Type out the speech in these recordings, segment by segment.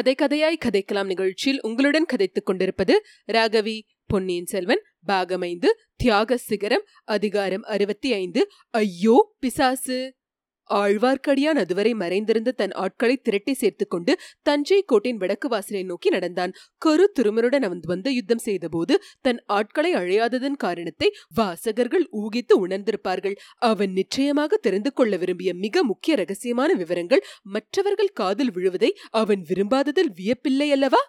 கதை கதையாய் கதைக்கலாம் நிகழ்ச்சியில் உங்களுடன் கதைத்துக் கொண்டிருப்பது ராகவி பொன்னியின் செல்வன் பாகமைந்து தியாக சிகரம் அதிகாரம் அறுபத்தி ஐந்து. ஐயோ பிசாசு! ஆழ்வார்க்கடியான் அதுவரை மறைந்திருந்த தன் ஆட்களை திரட்டி சேர்த்துக் கொண்டு தஞ்சை கோட்டின் வடக்கு வாசலை நோக்கி நடந்தான். கரு திருமருடன் அவன் வந்து யுத்தம் செய்தபோது தன் ஆட்களை அழையாததன் காரணத்தை வாசகர்கள் ஊகித்து உணர்ந்திருப்பார்கள். அவன் நிச்சயமாக தெரிந்து கொள்ள விரும்பிய மிக முக்கிய ரகசியமான விவரங்கள் மற்றவர்கள் காதில் விழுவதை அவன் விரும்பாததில் வியப்பில்லை அல்லவா?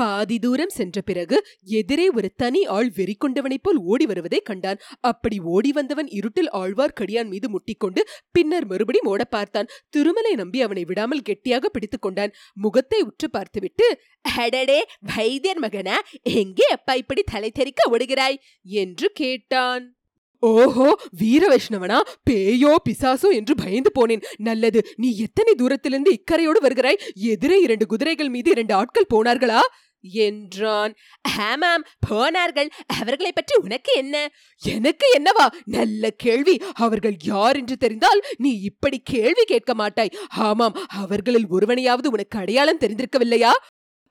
பாதி தூரம் சென்ற பிறகு எதிரே ஒரு தனி ஆள் வெறி கொண்டவனைப் போல் ஓடி வருவதை கண்டான். அப்படி ஓடி வந்தவன் இருட்டில் ஆழ்வார்க்கடியான் மீது முட்டிக்கொண்டு பின்னர் மறுபடியும் ஓட பார்த்தான். திருமலை நம்பி அவனை விடாமல் கெட்டியாக பிடித்துக் கொண்டான். முகத்தை உற்று பார்த்துவிட்டு அடடே வைத்தியர் மகனா எங்கே அப்பா இப்படி தலை தெறிக்க ஓடுகிறாய்? என்று கேட்டான். ஓஹோ வீர வைஷ்ணவனா பேயோ பிசாசோ என்று பயந்து போனேன். நல்லது நீ எத்தனை தூரத்திலிருந்து இக்கரையோடு வருகிறாய்? எதிரே இரண்டு குதிரைகள் மீது இரண்டு ஆட்கள் போனார்களா? என்றான். ஆமாம் போனார்கள். அவர்களை பற்றி உனக்கு என்ன? எனக்கு என்னவா? நல்ல கேள்வி. அவர்கள் யார் என்று தெரிந்தால் நீ இப்படி கேள்வி கேட்க மாட்டாய். ஆமாம் அவர்களில் ஒருவனையாவது உனக்கு அடையாளம் தெரிந்திருக்கவில்லையா?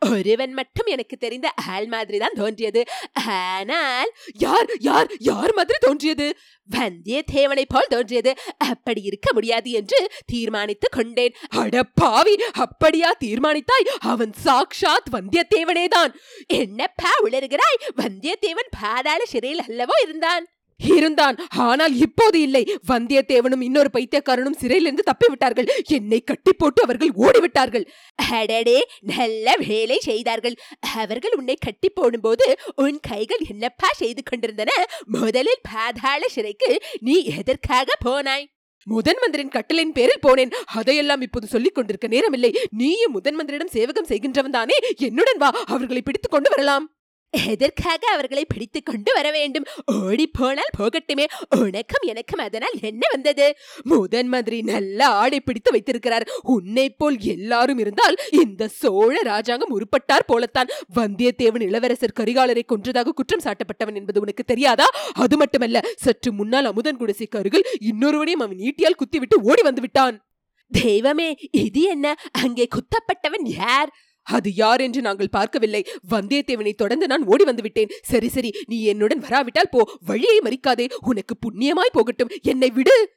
ஒருவன் மட்டும் எனக்கு தெரிந்த ஆள் மாதிரி தான் தோன்றியது. ஆனால் யார் யார் யார் மாதிரி தோன்றியது? வந்தியத்தேவனை போல் தோன்றியது. அப்படி இருக்க முடியாது என்று தீர்மானித்து கொண்டேன். அடப்பாவி அப்படியா தீர்மானித்தாய்? அவன் சாக்ஷாத் வந்தியத்தேவனே தான் என்னப்பா உளறுகிறாய்? வந்தியத்தேவன் பாதாள சிறையில் அல்லவோ இருந்தான். இருந்தான். ஆனால் இப்போது இல்லை. வந்தியத்தேவனும் இன்னொரு பைத்தியக்காரனும் சிறையிலிருந்து தப்பிவிட்டார்கள். என்னை கட்டி போட்டு அவர்கள் ஓடிவிட்டார்கள். அடடே நல்ல வேலை செய்தார்கள். அவர்கள் உன்னை கட்டி போடும்போது உன் கைகள் என்னப்பா செய்து கொண்டிருந்தன? முதலில் பாதாள சிறைக்கு நீ எதற்காக போனாய்? முதன் மந்திரின் கட்டளையின் பேரில் போனேன். அதையெல்லாம் இப்போது சொல்லிக் கொண்டிருக்க நேரமில்லை. நீயும் முதன் மந்திரிடம் சேவகம் செய்கின்றவன் தானே? என்னுடன் வா. அவர்களை பிடித்துக் கொண்டு வரலாம். எதற்காக அவர்களை பிடித்து கொண்டு வர வேண்டும்? ஓடி போனால் போகட்டுமே. உனக்கும் எனக்கும் அதனால் என்ன வந்தது? முதன் மந்திரி நல்ல ஆடை பிடித்து வைத்திருக்கிறார். உன்னை போல் எல்லாரும் இருந்தால் இந்த சோழ ராஜாங்கம் உருப்பட்டார் போலத்தான். வந்தியத்தேவன் இளவரசர் கரிகாலரை கொன்றதாக குற்றம் சாட்டப்பட்டவன் என்பது உனக்கு தெரியாதா? அது மட்டுமல்ல சற்று முன்னால் அமுதன் குடிசைக்கு அருகில் இன்னொருவனையும் அவன் ஈட்டியால் குத்திவிட்டு ஓடி வந்து விட்டான். தெய்வமே இது என்ன? அங்கே குத்தப்பட்டவன் யார்? அது யார் என்று நாங்கள் பார்க்கவில்லை. வந்தியத்தேவனை தொடர்ந்து நான் ஓடி வந்து விட்டேன் சரி சரி நீ என்னுடன் வராவிட்டால் போ. வழியை மறிக்காதே. உனக்கு புண்ணியமாய் போகட்டும். என்னை விடு.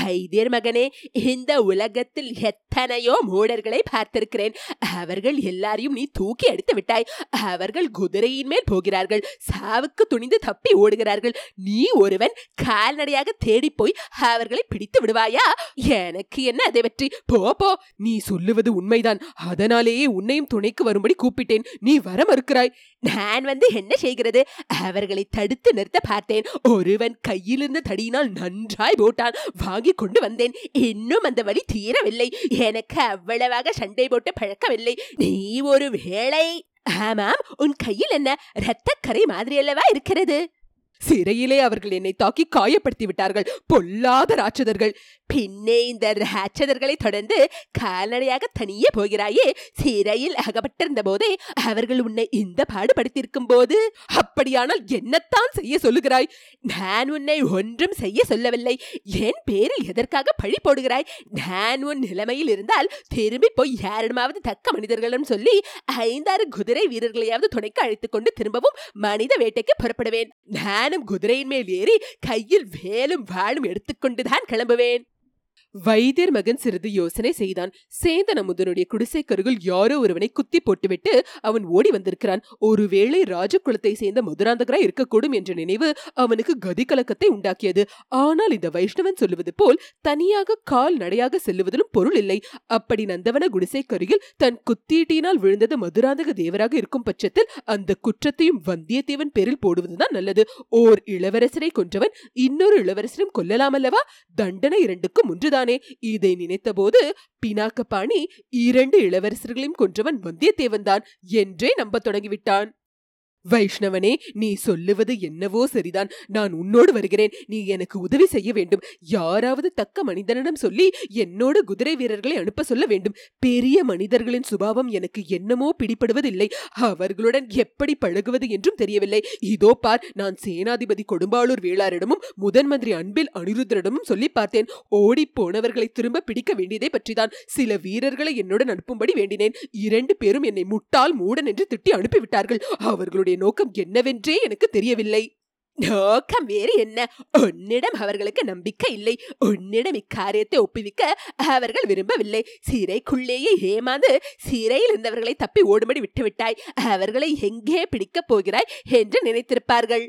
வைத்தியர் மகனே இந்த உலகத்தில் எத்தனையோ மூடர்களை பார்த்திருக்கிறேன். அவர்கள் எல்லாரையும் நீ தூக்கி எடுத்து விட்டாய். அவர்கள் குதிரையின் மேல் போகிறார்கள். சாவுக்கு துணிந்து தப்பி ஓடுகிறார்கள். நீ ஒருவன் கால்நடையாக தேடி போய் அவர்களை பிடித்து விடுவாயா? எனக்கு என்ன அதை பற்றி? போ போ. நீ சொல்லுவது உண்மைதான். அதனாலேயே உன்னையும் துணைக்கு வரும்படி கூப்பிட்டேன். நீ வர மறுக்கிறாய். நான் வந்து என்ன செய்கிறது? அவர்களை தடுத்து நிறுத்த பார்த்தேன். ஒருவன் கையிலிருந்த தடியினால் நன்றாய் போட்டான். வாங்கி கொண்டு வந்தேன். இன்னும் அந்த வழி தீரவில்லை. எனக்கு அவ்வளவாக சண்டை போட்டு பழக்கவில்லை. நீ ஒரு வேளை ஆமாம் உன் கையில் என்ன? இரத்தக்கரை மாதிரி அல்லவா இருக்கிறது? சிறையிலே அவர்கள் என்னை தாக்கி காயப்படுத்தி விட்டார்கள் பொல்லாத ராட்சதர்கள். பின்னே இந்த ராட்சதர்களை தொடர்ந்து கால்நடையாக தனியே போகிறாயே. சிறையில் அகப்பட்டிருந்த போதே அவர்கள் உன்னை இந்த பாடுபடுத்தியிருக்கும் போது அப்படியானால் என்னத்தான் செய்ய சொல்லுகிறாய்? நான் உன்னை ஒன்றும் செய்ய சொல்லவில்லை. என் பேரில் எதற்காக பழி போடுகிறாய்? நான் உன் நிலைமையில் இருந்தால் திரும்பி போய் யாரிடமாவது தக்க மனிதர்களும் சொல்லி ஐந்தாறு குதிரை வீரர்களையாவது துணைக்கு அழைத்துக் கொண்டு திரும்பவும் மனித வேட்டைக்கு புறப்படுவேன். நானும் குதிரையின் மேல் ஏறி கையில் வேலும் வாளும் எடுத்துக்கொண்டுதான் கிளம்புவேன். வைத்தியர் மகன் சிறிது யோசனை செய்தான். சேந்தன் அமுதனுடைய குடிசைக்கருகில் யாரோ ஒருவனை குத்தி போட்டுவிட்டு அவன் ஓடி வந்திருக்கிறான். ஒருவேளை ராஜகுலத்தை சேர்ந்த மதுராந்தகராய் இருக்கக்கூடும் என்ற நினைவு அவனுக்கு கதி கலக்கத்தை உண்டாக்கியது. ஆனால் இந்த வைஷ்ணவன் சொல்லுவது போல் தனியாக கால் நடையாக செல்லுவதிலும் பொருள் இல்லை. அப்படி நந்தவன குடிசைக்கருகில் தன் குத்தீட்டினால் விழுந்தது மதுராந்தக தேவராக இருக்கும் பட்சத்தில் அந்த குற்றத்தையும் வந்தியத்தேவன் பேரில் போடுவதுதான் நல்லது. ஓர் இளவரசரை கொன்றவன் இன்னொரு இளவரசரும் கொல்லலாம் அல்லவா தண்டனை இரண்டுக்கும் ஒன்றுதான். கொன்றானே இதை நினைத்தபோது பினாக்கபாணி இரண்டு இளவரசர்களையும் கொன்றவன் வந்தியத்தேவன்தான் என்றே நம்பத் தொடங்கிவிட்டான். வைஷ்ணவனே நீ சொல்லுவது என்னவோ சரிதான். நான் உன்னோடு வருகிறேன். நீ எனக்கு உதவி செய்ய வேண்டும். யாராவது தக்க மனிதனிடம் சொல்லி என்னோடு குதிரை வீரர்களை அனுப்ப சொல்ல வேண்டும். பெரிய மனிதர்களின் சுபாவம் எனக்கு என்னமோ பிடிபடுவதில்லை. அவர்களுடன் எப்படி பழகுவது என்றும் தெரியவில்லை. இதோ பார் நான் சேனாதிபதி கொடும்பாளூர் வேளாரிடமும் முதன் மந்திரி அன்பில் அனிருத்தரிடமும் சொல்லி பார்த்தேன். ஓடி போனவர்களை திரும்ப பிடிக்க வேண்டியதை பற்றிதான். சில வீரர்களை என்னுடன் அனுப்பும்படி வேண்டினேன். இரண்டு பேரும் என்னை முட்டாள் மூடன் என்று திட்டி அனுப்பிவிட்டார்கள். அவர்களுடைய நோக்கம் என்னவென்றே எனக்கு தெரியவில்லை. நோக்கம் வேறு என்ன? உன்னிடம் அவர்களுக்கு நம்பிக்கை இல்லை. உன்னிடம் இக்காரியத்தை ஒப்புவிக்க அவர்கள் விரும்பவில்லை. சிறைக்குள்ளேயே ஏமாந்து சிறையில் இருந்தவர்களை தப்பி ஓடும்படி விட்டுவிட்டாய். அவர்களை எங்கே பிடிக்கப் போகிறாய் என்று நினைத்திருப்பார்கள்.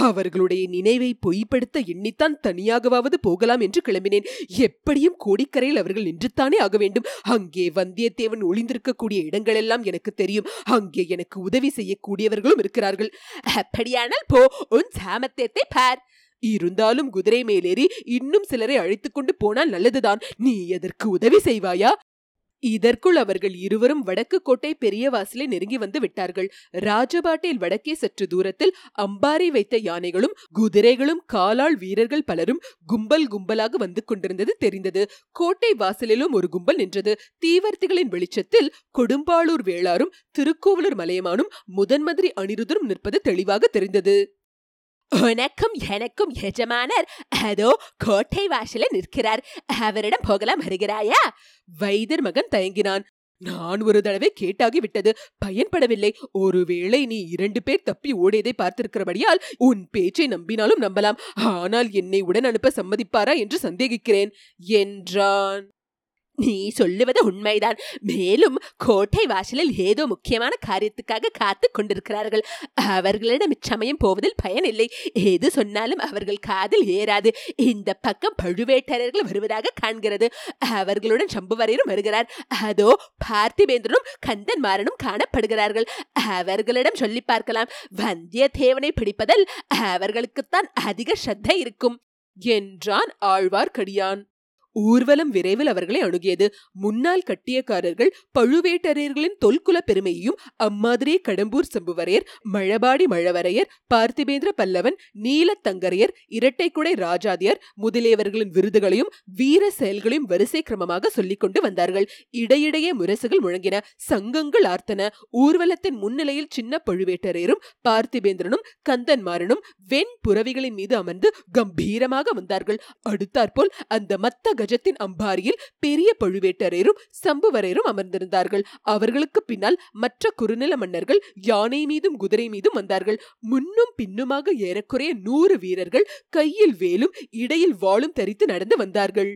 அவர்களுடைய நினைவை பொய்ப்படுத்த எண்ணித்தான் தனியாகவாவது போகலாம் என்று கிளம்பினேன். எப்படியும் கோடிக்கரையில் அவர்கள் நின்றுத்தானே ஆக வேண்டும். அங்கே வந்தியத்தேவன் ஒளிந்திருக்கக்கூடிய இடங்களெல்லாம் எனக்கு தெரியும். அங்கே எனக்கு உதவி செய்யக்கூடியவர்களும் இருக்கிறார்கள். அப்படியானால் போ உன் சாமத்தியத்தை பார். இருந்தாலும் குதிரை மேலேறி இன்னும் சிலரை அழைத்துக் கொண்டு போனால் நல்லதுதான். நீ எதற்கு உதவி செய்வாயா? இதற்குள் அவர்கள் இருவரும் வடக்கு கோட்டை பெரிய வாசலை நெருங்கி வந்து விட்டார்கள். ராஜபாட்டில் வடக்கே சற்று தூரத்தில் அம்பாரி வைத்த யானைகளும் குதிரைகளும் காலாள் வீரர்கள் பலரும் கும்பல் கும்பலாக வந்து கொண்டிருந்தது தெரிந்தது. கோட்டை வாசலிலும் ஒரு கும்பல் நின்றது. தீவர்த்திகளின் வெளிச்சத்தில் கொடும்பாளூர் வேளாரும் திருக்கோவலூர் மலையமானும் முதன் மந்திரி அனிருதரும் நிற்பது தெளிவாக தெரிந்தது. உனக்கும் எனக்கும் எஜமானர் அதோ கோட்டை வாசல நிற்கிறார். அவரிடம் போகலாம் வருகிறாயா? வைதர் மகன் தயங்கினான். நான் ஒரு தடவை கேட்டாகி விட்டது. பயன்படவில்லை. ஒருவேளை நீ இரண்டு பேர் தப்பி ஓடியதை பார்த்திருக்கிறபடியால் உன் பேச்சை நம்பினாலும் நம்பலாம். ஆனால் என்னை உடன் அனுப்ப சம்மதிப்பாரா என்று சந்தேகிக்கிறேன் என்றான். நீ சொல்லுவது உண்மைதான். மேலும் கோட்டை வாசலில் ஏதோ முக்கியமான காரியத்துக்காக காத்து கொண்டிருக்கிறார்கள். அவர்களிடம் இச்சமயம் போவதில் பயனில்லை. எது சொன்னாலும் அவர்கள் காதில் ஏறாது. இந்த பக்கம் பழுவேட்டரர்கள் வருவதாக காண்கிறது. அவர்களுடன் சம்புவரையரும் வருகிறார். அதோ பார்த்திபேந்திரனும் கந்தன்மாரனும் காணப்படுகிறார்கள். அவர்களிடம் சொல்லி பார்க்கலாம். வந்தியத்தேவனை பிடிப்பதில் அவர்களுக்குத்தான் அதிக ஸ்ரத்தை இருக்கும். என்றான் ஆழ்வார்க்கடியான். ஊர்வலம் விரைவில் அவர்களை அணுகியது. முன்னாள் கட்டியக்காரர்கள் பழுவேட்டரையர்களின் தொல்குல பெருமையையும் அம்மாதிரியே கடம்பூர் சம்புவரையர் மழபாடி மழவரையர் பார்த்திபேந்திர பல்லவன் நீலத்தங்கரையர் இரட்டைக்குடை ராஜாதியர் முதலியவர்களின் விருதுகளையும் வீர செயல்களையும் வரிசை கிரமமாக சொல்லிக் கொண்டு வந்தார்கள். இடையிடையே முரசுகள் முழங்கின சங்கங்கள் ஆர்த்தன. ஊர்வலத்தின் முன்னிலையில் சின்ன பழுவேட்டரையரும் பார்த்திபேந்திரனும் கந்தன்மாரனும் வெண் புறவிகளின் மீது அமர்ந்து கம்பீரமாக வந்தார்கள். அடுத்தாற்போல் அந்த மத்த கஜத்தின் அம்பாரியில் பெரிய பழுவேட்டரையரும் சம்புவரையரும் அமர்ந்திருந்தார்கள். அவர்களுக்கு பின்னால் மற்ற குறுநில மன்னர்கள் யானை மீதும் குதிரை மீதும் வந்தார்கள். முன்னும் பின்னுமாக ஏறக்குறைய நூறு வீரர்கள் கையில் வேலும் இடையில் வாளும் தரித்து நடந்து வந்தார்கள்.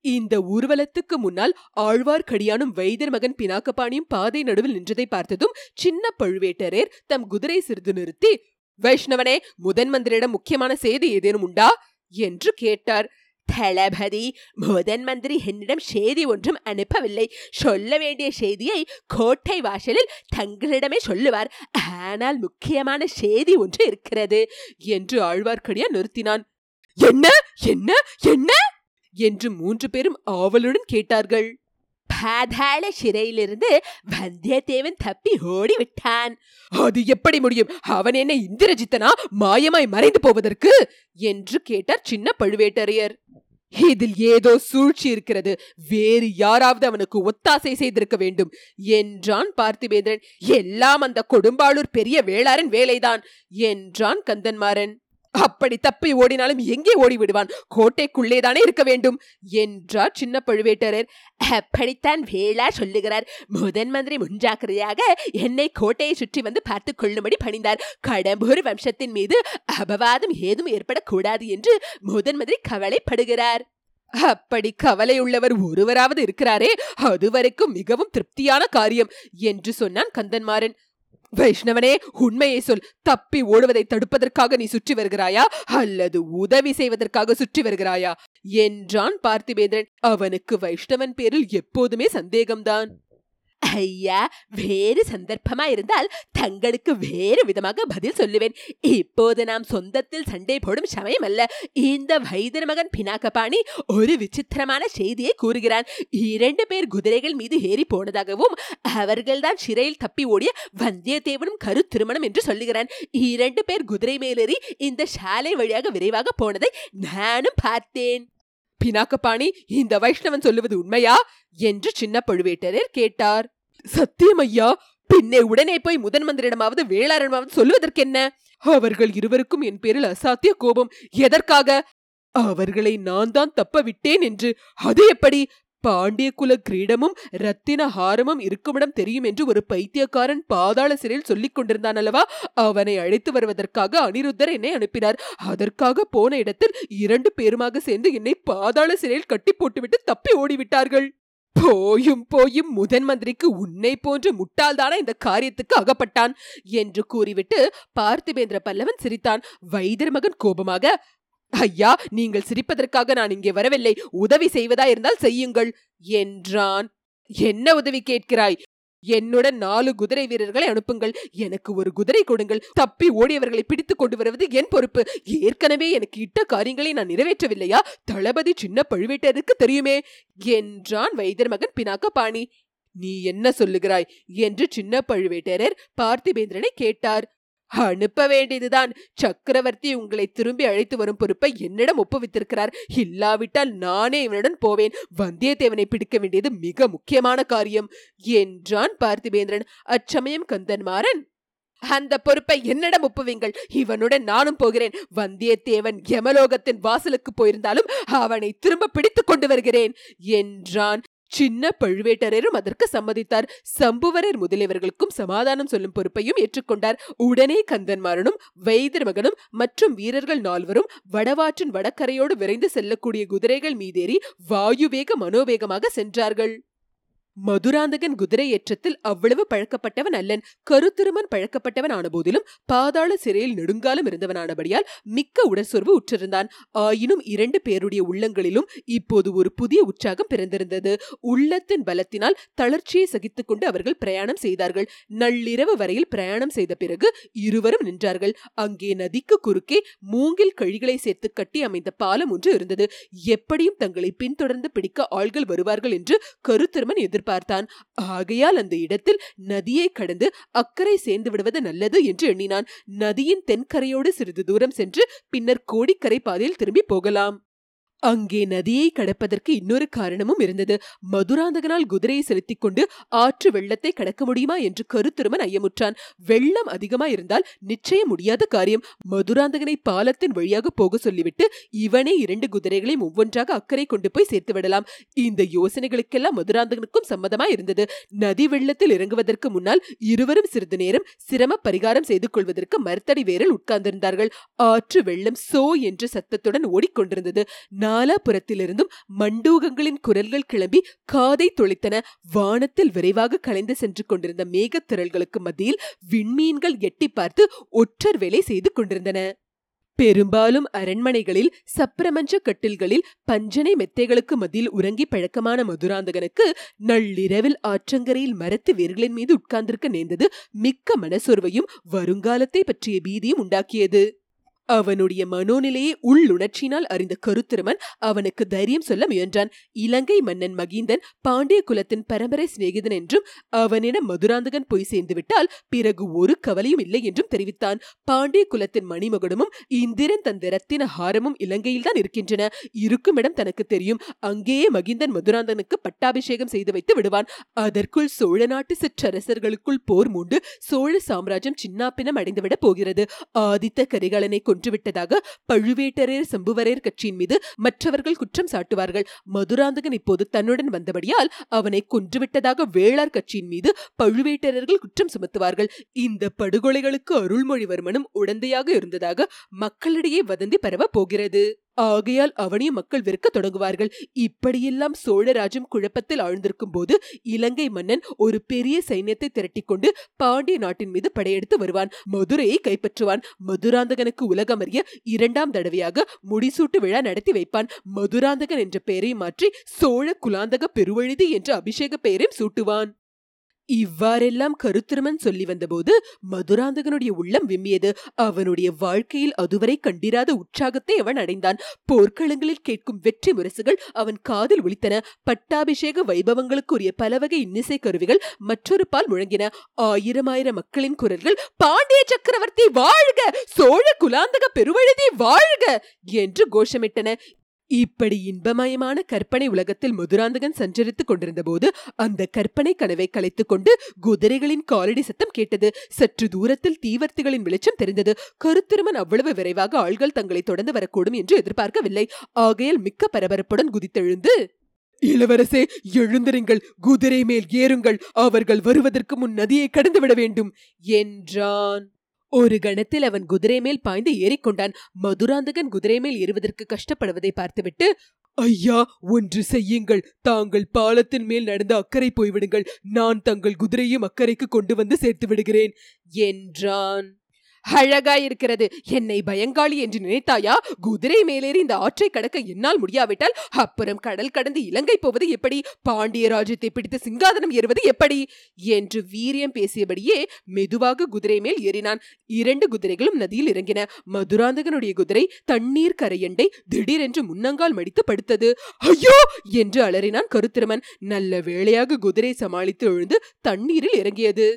இந்த ஊர்வலத்துக்கு முன்னால் ஆழ்வார்க்கடியானும் வைத்தியர் மகன் பினாக்கபாணியும் பாதை நடுவில் நின்றதை பார்த்ததும் சின்ன பழுவேட்டரையர் தம் குதிரை சிறிது நிறுத்தி வைஷ்ணவனே முதன் மந்திரிடம் முக்கியமான செய்தி ஏதேனும் உண்டா? என்று கேட்டார். தளபதி முதன் மந்திரி என்னிடம் செய்தி ஒன்றும் அனுப்பவில்லை. சொல்ல வேண்டிய செய்தியை கோட்டை வாசலில் தங்களிடமே சொல்லுவார். ஆனால் முக்கியமான செய்தி ஒன்று இருக்கிறது என்று ஆழ்வார்க்கடியா நிறுத்தினான். என்ன? என்ன? என்ன? என்று மூன்று பேரும் ஆவலுடன் கேட்டார்கள். பாதாள சிறையிலிருந்து வந்தியத்தேவன் தப்பி ஓடி விட்டான் அது எப்படி முடியும்? அவன் என்ன இந்திரஜித்தனா? மாயமாய் மறைந்து போவதற்கு? என்று கேட்டார் சின்ன பழுவேட்டரையர். இதில் ஏதோ சூழ்ச்சி இருக்கிறது. வேறு யாராவது அவனுக்கு ஒத்தாசை செய்திருக்க வேண்டும் என்றான் பார்த்திபேந்திரன். எல்லாம் அந்த கொடும்பாளூர் பெரிய வேளாரின் வேலைதான் என்றான் கந்தன்மாறன். அப்படி தப்பி ஓடினாலும் எங்கே ஓடி விடுவான் கோட்டைக்குள்ளேதானே இருக்க வேண்டும்? என்றார் சின்ன பழுவேட்டரர். அப்படித்தான் வேளா சொல்லுகிறார். முதன் மந்திரி முன்ஜாக்கிரதையாக என்னை கோட்டையை சுற்றி வந்து பார்த்து கொள்ளும்படி பணிந்தார். கடம்பூர் வம்சத்தின் மீது அபவாதம் ஏதும் ஏற்படக்கூடாது என்று முதன் மந்திரி கவலைப்படுகிறார். அப்படி கவலை உள்ளவர் ஒருவராவது இருக்கிறாரே. அதுவரைக்கும் மிகவும் திருப்தியான காரியம் என்று சொன்னான் கந்தன்மாறன். வைஷ்ணவனே உண்மையை சொல். தப்பி ஓடுவதை தடுப்பதற்காக நீ சுற்றி வருகிறாயா? அல்லது உதவி செய்வதற்காக சுற்றி வருகிறாயா? என்றான் பார்த்திபேந்திரன். அவனுக்கு வைஷ்ணவன் பேரில் எப்போதுமே சந்தேகம்தான். ஐயா வேறு சந்தர்ப்பமா இருந்தால் தங்களுக்கு வேறு விதமாக பதில் சொல்லுவேன். இப்போது நாம் சொந்தத்தில் சண்டை போடும் சமயம் அல்ல இந்த வைத்தியர் மகன் பினாக்கபாணி ஒரு விசித்திரமான செய்தியை கூறுகிறான் இரண்டு பேர் குதிரைகள் மீது ஏறி போனதாகவும் அவர்கள்தான் சிறையில் தப்பி ஓடிய வந்தியத்தேவனும் கரு திருமணம் என்று சொல்லுகிறான். இரண்டு பேர் குதிரை மேலேறி இந்த சாலை வழியாக விரைவாக போனதை நானும் பார்த்தேன். பினாக்கபாணி இந்த வைஷ்ணவன் சொல்லுவது உண்மையா? என்று சின்ன பழுவேட்டரர் கேட்டார். சத்தியம் ஐயா பின்னே உடனே போய் முதன் மந்திரிடமாவது வேளாரமாவது சொல்லுவதற்கென்ன? அவர்கள் இருவருக்கும் என் பேரில் அசாத்திய கோபம். எதற்காக? அவர்களை நான் தான் தப்ப விட்டேன் என்று. அது எப்படி? பாண்டிய குல கிரீடமும் ரத்தின ஹாரமும் இருக்குமிடம் தெரியும் என்று ஒரு பைத்தியக்காரன் பாதாள சிறையில் சொல்லிக் கொண்டிருந்தான் அல்லவா? அவனை அழைத்து வருவதற்காக அனிருத்தர் என்னை அனுப்பினார். அதற்காக போன இடத்தில் இரண்டு பேருமாக சேர்ந்து என்னை பாதாள சிறையில் கட்டி போட்டுவிட்டு தப்பி ஓடிவிட்டார்கள். போயும் போயும் முதன் மந்திரிக்கு உன்னை போன்ற முட்டாள்தானா இந்த காரியத்துக்கு அகப்பட்டான் என்று கூறிவிட்டு பார்த்திபேந்திர பல்லவன் சிரித்தான். வைத்தியர் மகன் கோபமாக ஐயா நீங்கள் சிரிப்பதற்காக நான் இங்கே வரவில்லை. உதவி செய்வதா இருந்தால் செய்யுங்கள் என்றான். என்ன உதவி கேட்கிறாய்? என்னுடன் நாலு குதிரை வீரர்களை அனுப்புங்கள். எனக்கு ஒரு குதிரை கொடுங்கள். தப்பி ஓடியவர்களை பிடித்துக் கொண்டு வருவது என் பொறுப்பு. ஏற்கனவே எனக்கு இட்ட காரியங்களை நான் நிறைவேற்றவில்லையா? தளபதி சின்ன பழுவேட்டருக்கு தெரியுமே? என்றான் வைத்தியர் மகன் பினாக்க பாணி நீ என்ன சொல்லுகிறாய்? என்று சின்ன பழுவேட்டரர் பார்த்திபேந்திரனை கேட்டார். அனுப்ப வேண்டியதுதான். சக்கரவர்த்தி உங்களை திரும்பி அழைத்து வரும் பொறுப்பை என்னிடம் ஒப்புவித்திருக்கிறார். இல்லாவிட்டால் நானே இவனுடன் போவேன். வந்தியத்தேவனை பிடிக்க வேண்டியது மிக முக்கியமான காரியம். என்றான் பார்த்திபேந்திரன். அச்சமயம் கந்தன்மாறன். அந்த பொறுப்பை என்னிடம் ஒப்புவீங்கள். இவனுடன் நானும் போகிறேன். வந்தியத்தேவன் யமலோகத்தின் வாசலுக்கு போயிருந்தாலும் அவனை திரும்ப பிடித்துக் கொண்டு வருகிறேன். என்றான் சின்ன பழுவேட்டரரும் அதற்கு சம்மதித்தார். சம்புவரர் முதலியவர்களுக்கும் சமாதானம் சொல்லும் பொறுப்பையும் ஏற்றுக்கொண்டார். உடனே கந்தன்மாரனும் வைத்தியர் மகனும் மற்றும் வீரர்கள் நால்வரும் வடவாற்றின் வடக்கரையோடு விரைந்து செல்லக்கூடிய குதிரைகள் மீதேறி வாயுவேக மனோவேகமாக சென்றார்கள். மதுராந்தகன் குதிரை ஏற்றத்தில் அவ்வளவு பழக்கப்பட்டவன் அல்லன். கருத்திருமன் பழக்கப்பட்டவன் ஆன போதிலும் பாதாள சிறையில் நெடுங்காலம் இருந்தவனானபடியால் மிக்க உடற்சொர்வு உற்றிருந்தான். ஆயினும் இரண்டு பேருடைய உள்ளங்களிலும் இப்போது ஒரு புதிய உற்சாகம் பிறந்திருந்தது. உள்ளத்தின் பலத்தினால் தளர்ச்சியை சகித்துக் கொண்டு அவர்கள் பிரயாணம் செய்தார்கள். நள்ளிரவு வரையில் பிரயாணம் செய்த பிறகு இருவரும் நின்றார்கள். அங்கே நதிக்கு குறுக்கே மூங்கில் கழிகளை சேர்த்து கட்டி அமைந்த பாலம் ஒன்று இருந்தது. எப்படியும் தங்களை பின்தொடர்ந்து பிடிக்க ஆள்கள் வருவார்கள் என்று கருத்திருமன் எதிர்ப்பு பார்த்தான். ஆகையால் அந்த இடத்தில் நதியை கடந்து அக்கறை சேர்ந்து விடுவது நல்லது என்று எண்ணினான். நதியின் தென்கரையோடு சிறிது தூரம் சென்று பின்னர் கோடிக்கரை பாதையில் திரும்பி போகலாம். அங்கே நதியை கடப்பதற்கு இன்னொரு காரணமும் இருந்தது. மதுராந்தகனால் குதிரையை செலுத்திக் கொண்டு ஆற்று வெள்ளத்தை கடக்க முடியுமா என்று கருத்திருமன் ஐயமுற்றான். வெள்ளம் அதிகமா இருந்தால் நிச்சயம் முடியாத காரியம். மதுராந்தகனை பாலத்தின் வழியாக போக சொல்லிவிட்டு இவனே இரண்டு குதிரைகளையும் ஒவ்வொன்றாக அக்கறை கொண்டு போய் சேர்த்து விடலாம். இந்த யோசனைகளுக்கெல்லாம் மதுராந்தகனுக்கும் சம்மதமா இருந்தது நதி வெள்ளத்தில் இறங்குவதற்கு முன்னால் இருவரும் சிறிது நேரம் சிரம பரிகாரம் செய்து கொள்வதற்கு மரத்தடி வேரில் உட்கார்ந்திருந்தார்கள். ஆற்று வெள்ளம் சோ என்ற சத்தத்துடன் ஓடிக்கொண்டிருந்தது. நாலாபுரத்திலிருந்தும் மண்டூகங்களின் குரல்கள் கிளம்பி காதை தொளித்தன. வானத்தில் விரைவாக கலைந்து சென்று கொண்டிருந்த மேகத்திரள்களுக்கு மத்தியில் விண்மீன்கள் எட்டி பார்த்து ஒற்றர் வேலை செய்து கொண்டிருந்தன. பெரும்பாலும் அரண்மனைகளில் சப்ரமஞ்ச கட்டில்களில் பஞ்சனை மெத்தைகளுக்கு மத்தியில் உறங்கி பழக்கமான மதுராந்தகனுக்கு நள்ளிரவில் ஆற்றங்கரையில் மரத்து வேர்களின் மீது உட்கார்ந்திருக்க நேர்ந்தது மிக்க மனசோர்வையும் வருங்காலத்தை பற்றிய பீதியும் உண்டாக்கியது. அவனுடைய மனோநிலையை உள்ளுணர்ச்சினால் அறிந்த கருத்திருமன் அவனுக்கு தைரியம் சொல்ல முயன்றான். இலங்கை மன்னன் மகிந்தன் பாண்டிய குலத்தின் பரம்பரை சிநேகிதன் என்றும் அவனிடம் மதுராந்தகன் போய் சேர்ந்துவிட்டால் பிறகு ஒரு கவலையும் இல்லை என்றும் தெரிவித்தான். பாண்டிய குலத்தின் மணிமகுடமும் இந்திரன் தந்த ரத்தின ஹாரமும் இலங்கையில்தான் இருக்கின்றன. இருக்கும் இடம் தனக்கு தெரியும். அங்கேயே மகிந்தன் மதுராந்தகனுக்கு பட்டாபிஷேகம் செய்து வைத்து விடுவான். அதற்குள் சோழ நாட்டு சிற்றரசர்களுக்குள் போர் மூண்டு சோழ சாம்ராஜ்யம் சின்னாப்பினம் அடைந்துவிடப் போகிறது. ஆதித்த கரிகாலனை கொன்றுவிட்டதாக பழுவேட்டரையர் சம்புவரையர் கட்சியின் மீது மற்றவர்கள் குற்றம் சாட்டுவார்கள். மதுராந்தகன் இப்போது தன்னுடன் வந்தபடியால் அவனை கொன்றுவிட்டதாக வேளார் கட்சியின் மீது பழுவேட்டரர்கள் குற்றம் சுமத்துவார்கள். இந்த படுகொலைகளுக்கு அருள்மொழிவர்மனும் உடந்தையாக இருந்ததாக மக்களிடையே வதந்தி பரவ போகிறது. ஆகையால் அவனையும் மக்கள் வெறுக்க தொடங்குவார்கள். இப்படியெல்லாம் சோழராஜ்யம் குழப்பத்தில் ஆழ்ந்திருக்கும் போது இலங்கை மன்னன் ஒரு பெரிய சைன்யத்தை திரட்டிக் கொண்டு பாண்டிய நாட்டின் மீது படையெடுத்து வருவான். மதுரையை கைப்பற்றுவான். மதுராந்தகனுக்கு உலகமறிய இரண்டாம் தடவையாக முடிசூட்டு விழா நடத்தி வைப்பான். மதுராந்தகன் என்ற பெயரை மாற்றி சோழ குலாந்தக பெருவழுதி என்ற அபிஷேக பெயரையும் சூட்டுவான். இவ்வாறெல்லாம் கருத்திருமன் சொல்லி வந்தபோது மதுராந்தகனுடைய உள்ளம் விம்மியது. அவனுடைய வாழ்க்கையில் அதுவரை கண்டிராத உற்சாகத்தை அவன் அடைந்தான். போர்க்களங்களில் கேட்கும் வெற்றி முரசுகள் அவன் காதில் ஒழித்தன பட்டாபிஷேக வைபவங்களுக்குரிய பலவகை இன்னிசை கருவிகள் மற்றொரு பால் முழங்கின. ஆயிரம் ஆயிரம் மக்களின் குரல்கள் பாண்டிய சக்கரவர்த்தி வாழ்க! சோழ குலாந்தக பெருவழுதி வாழ்க! என்று கோஷமிட்டன. இப்படி இன்பமயமான கற்பனை உலகத்தில் மதுராந்தகன் சஞ்சரித்துக் கொண்டிருந்தபோது அந்த கற்பனை கனவை கலைத்துக் கொண்டு குதிரைகளின் காலடி சத்தம் கேட்டது. சற்று தூரத்தில் தீவர்த்திகளின் வெளிச்சம் தெரிந்தது. கருத்திருமன் அவ்வளவு விரைவாக ஆள்கள் தங்களை தொடர்ந்து வரக்கூடும் என்று எதிர்பார்க்கவில்லை. ஆகையால் மிக்க பரபரப்புடன் குதித்தெழுந்து இளவரசே எழுந்திருங்கள். குதிரை மேல் ஏறுங்கள். அவர்கள் வருவதற்கு முன் நதியை கடந்து விட வேண்டும். என்றான். ஒரு கணத்தில் அவன் குதிரை மேல் பாய்ந்து ஏறிக்கொண்டான். மதுராந்தகன் குதிரை மேல் ஏறுவதற்கு கஷ்டப்படுவதை பார்த்துவிட்டு ஐயா ஒன்று செய்யுங்கள். தாங்கள் பாலத்தின் மேல் நடந்து அக்கறை போய்விடுங்கள். நான் தங்கள் குதிரையும் அக்கறைக்கு கொண்டு வந்து சேர்த்து விடுகிறேன் என்றான். அழகாய் இருக்கிறது என்னை பயங்காளி என்று நினைத்தாயா? குதிரை மேலேறி இந்த ஆற்றை கடக்க என்னால் முடியாவிட்டால் அப்புறம் கடல் கடந்து இலங்கை போவது எப்படி? பாண்டிய ராஜ்யத்தை பிடித்து சிங்காதனம் ஏறுவது எப்படி? என்று வீரியம் பேசியபடியே மெதுவாக குதிரை மேல் ஏறினான். இரண்டு குதிரைகளும் நதியில் இறங்கின. மதுராந்தகனுடைய குதிரை தண்ணீர் கரையண்டை திடீரென்று முன்னங்கால் மடித்து படுத்தது. ஐயோ! என்று அலறினான் கருத்திருமன். நல்ல வேளையாக குதிரை சமாளித்து எழுந்து தண்ணீரில் இறங்கியது.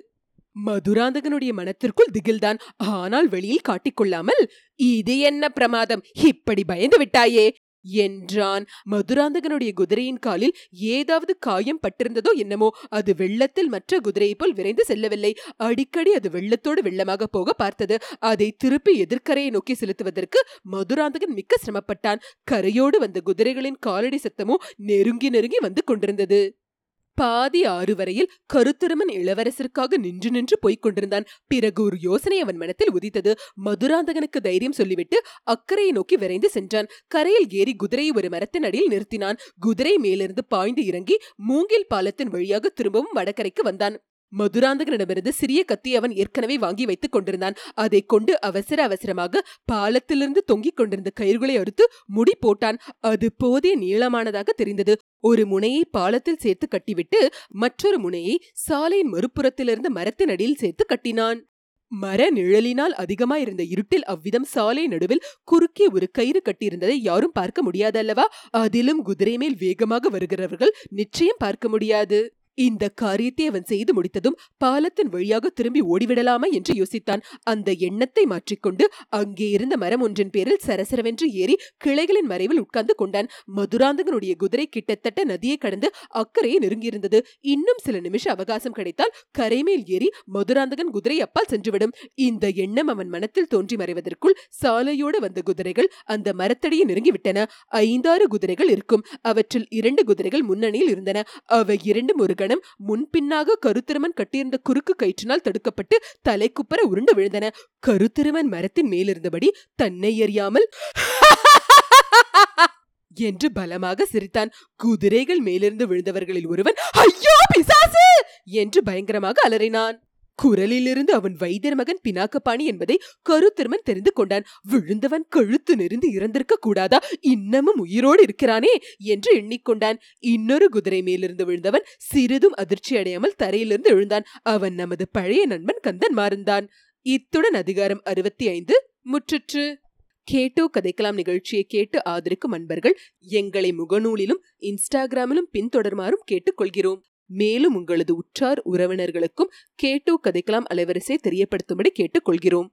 மதுராந்தகனுடைய மனத்திற்குள் திகில்தான். ஆனால் வெளியில் காட்டிக்கொள்ளாமல் இது என்ன பிரமாதம்? இப்படி பயந்து விட்டாயே? என்றான். மதுராந்தகனுடைய குதிரையின் காலில் ஏதாவது காயம் பட்டிருந்ததோ என்னமோ அது வெள்ளத்தில் மற்ற குதிரையை போல் விரைந்து செல்லவில்லை. அடிக்கடி அது வெள்ளத்தோடு வெள்ளமாக போக பார்த்தது. அதை திருப்பி எதிர்க்கரையை நோக்கி செலுத்துவதற்கு மதுராந்தகன் மிக்க சிரமப்பட்டான். கரையோடு வந்த குதிரைகளின் காலடி சத்தமோ நெருங்கி நெருங்கி வந்து கொண்டிருந்தது. பாதி ஆறு வரையில் கருத்திருமன் இளவரசருக்காக நின்று நின்று போய்க் கொண்டிருந்தான். பிறகு ஒரு யோசனை அவன் மனத்தில் உதித்தது. மதுராந்தகனுக்கு தைரியம் சொல்லிவிட்டு அக்கறையை நோக்கி விரைந்து சென்றான். கரையில் ஏறி குதிரையை ஒரு மரத்தின் அடியில் நிறுத்தினான். குதிரை மேலிருந்து பாய்ந்து இறங்கி மூங்கில் பாலத்தின் வழியாக திரும்பவும் வடகரைக்கு வந்தான். மதுராந்தகனிடமிருந்து சிறிய கத்தி அவன் ஏற்கனவே வாங்கி வைத்துக் கொண்டிருந்தான். அதை கொண்டு அவசர அவசரமாக பாலத்திலிருந்து தொங்கிக் கொண்டிருந்த கயிறுகளை அறுத்து முடி போட்டான். அது போதிய நீளமானதாக தெரிந்தது. ஒரு முனையை பாலத்தில் சேர்த்து கட்டிவிட்டு மற்றொரு முனையை சாலையின் மறுபுறத்திலிருந்து மரத்தின் அடியில் சேர்த்து கட்டினான். மர நிழலினால் அதிகமாயிருந்த இருட்டில் அவ்விதம் சாலை நடுவில் குறுக்கே ஒரு கயிறு கட்டியிருந்ததை யாரும் பார்க்க முடியாதல்லவா? அதிலும் குதிரை மேல் வேகமாக வருகிறவர்கள் நிச்சயம் பார்க்க முடியாது. இந்த காரியத்தை அவன் செய்து முடித்ததும் பாலத்தின் வழியாக திரும்பி ஓடிவிடலாமா என்று யோசித்தான். அந்த எண்ணத்தை மாற்றிக்கொண்டு அங்கே இருந்த மரம் ஒன்றின் பேரில் சரசரவென்று ஏறி கிளைகளின் மறைவில் உட்கார்ந்து கொண்டான். மதுராந்தகனுடைய குதிரை கிட்டத்தட்ட நதியை கடந்து அக்கறையை நெருங்கியிருந்தது. இன்னும் சில நிமிஷ அவகாசம் கிடைத்தால் கரைமேல் ஏறி மதுராந்தகன் குதிரை அப்பால் சென்றுவிடும். இந்த எண்ணம் அவன் மனத்தில் தோன்றி மறைவதற்குள் சாலையோடு வந்த குதிரைகள் அந்த மரத்தடியை நெருங்கிவிட்டன. ஐந்தாறு குதிரைகள் இருக்கும். அவற்றில் இரண்டு குதிரைகள் முன்னணியில் இருந்தன. அவை இரண்டும் ஒரு கணம் முன்பின்னாக கருத்திருமன் கட்டியிருந்த குறுக்கு கயிற்றினால் தடுக்கப்பட்டு தலைக்குப்பர உருண்டு விழுந்தன. கருத்திருமன் மரத்தின் மேலிருந்தபடி தன்னை அறியாமல் என்று பலமாக சிரித்தான். குதிரைகள் மேலிருந்து விழுந்தவர்களில் ஒருவன் ஐயோ பிசாசு! என்று பயங்கரமாக அலறினான். குரலிலிருந்து அவன் வைத்தியர் மகன் பினாக்கபாணி என்பதை கருத்திருமன் தெரிந்து கொண்டான். விழுந்தவன் கழுத்து நெறிந்து இறந்திருக்க கூடாதா? இன்னமும் உயிரோடு இருக்கிறானே என்று எண்ணிக்கொண்டான். இன்னொரு குதிரை மேலிருந்து விழுந்தவன் சிறிதும் அதிர்ச்சி அடையாமல் தரையிலிருந்து எழுந்தான். அவன் நமது பழைய நண்பன் கந்தன் மாறந்தான் இத்துடன் அதிகாரம் அறுபத்தி ஐந்து முற்றிற்று. கேட்டோ கதைக்கலாம் நிகழ்ச்சியை கேட்டு ஆதரிக்கும் அன்பர்கள் எங்களை முகநூலிலும் இன்ஸ்டாகிராமிலும் பின்தொடருமாறும் கேட்டுக்கொள்கிறோம். மேலும் உங்களது உற்றார் உறவினர்களுக்கும் கேட்டோ கதைக்கலாம் அலைவரிசை தெரியப்படுத்தும்படி கேட்டுக்கொள்கிறோம்.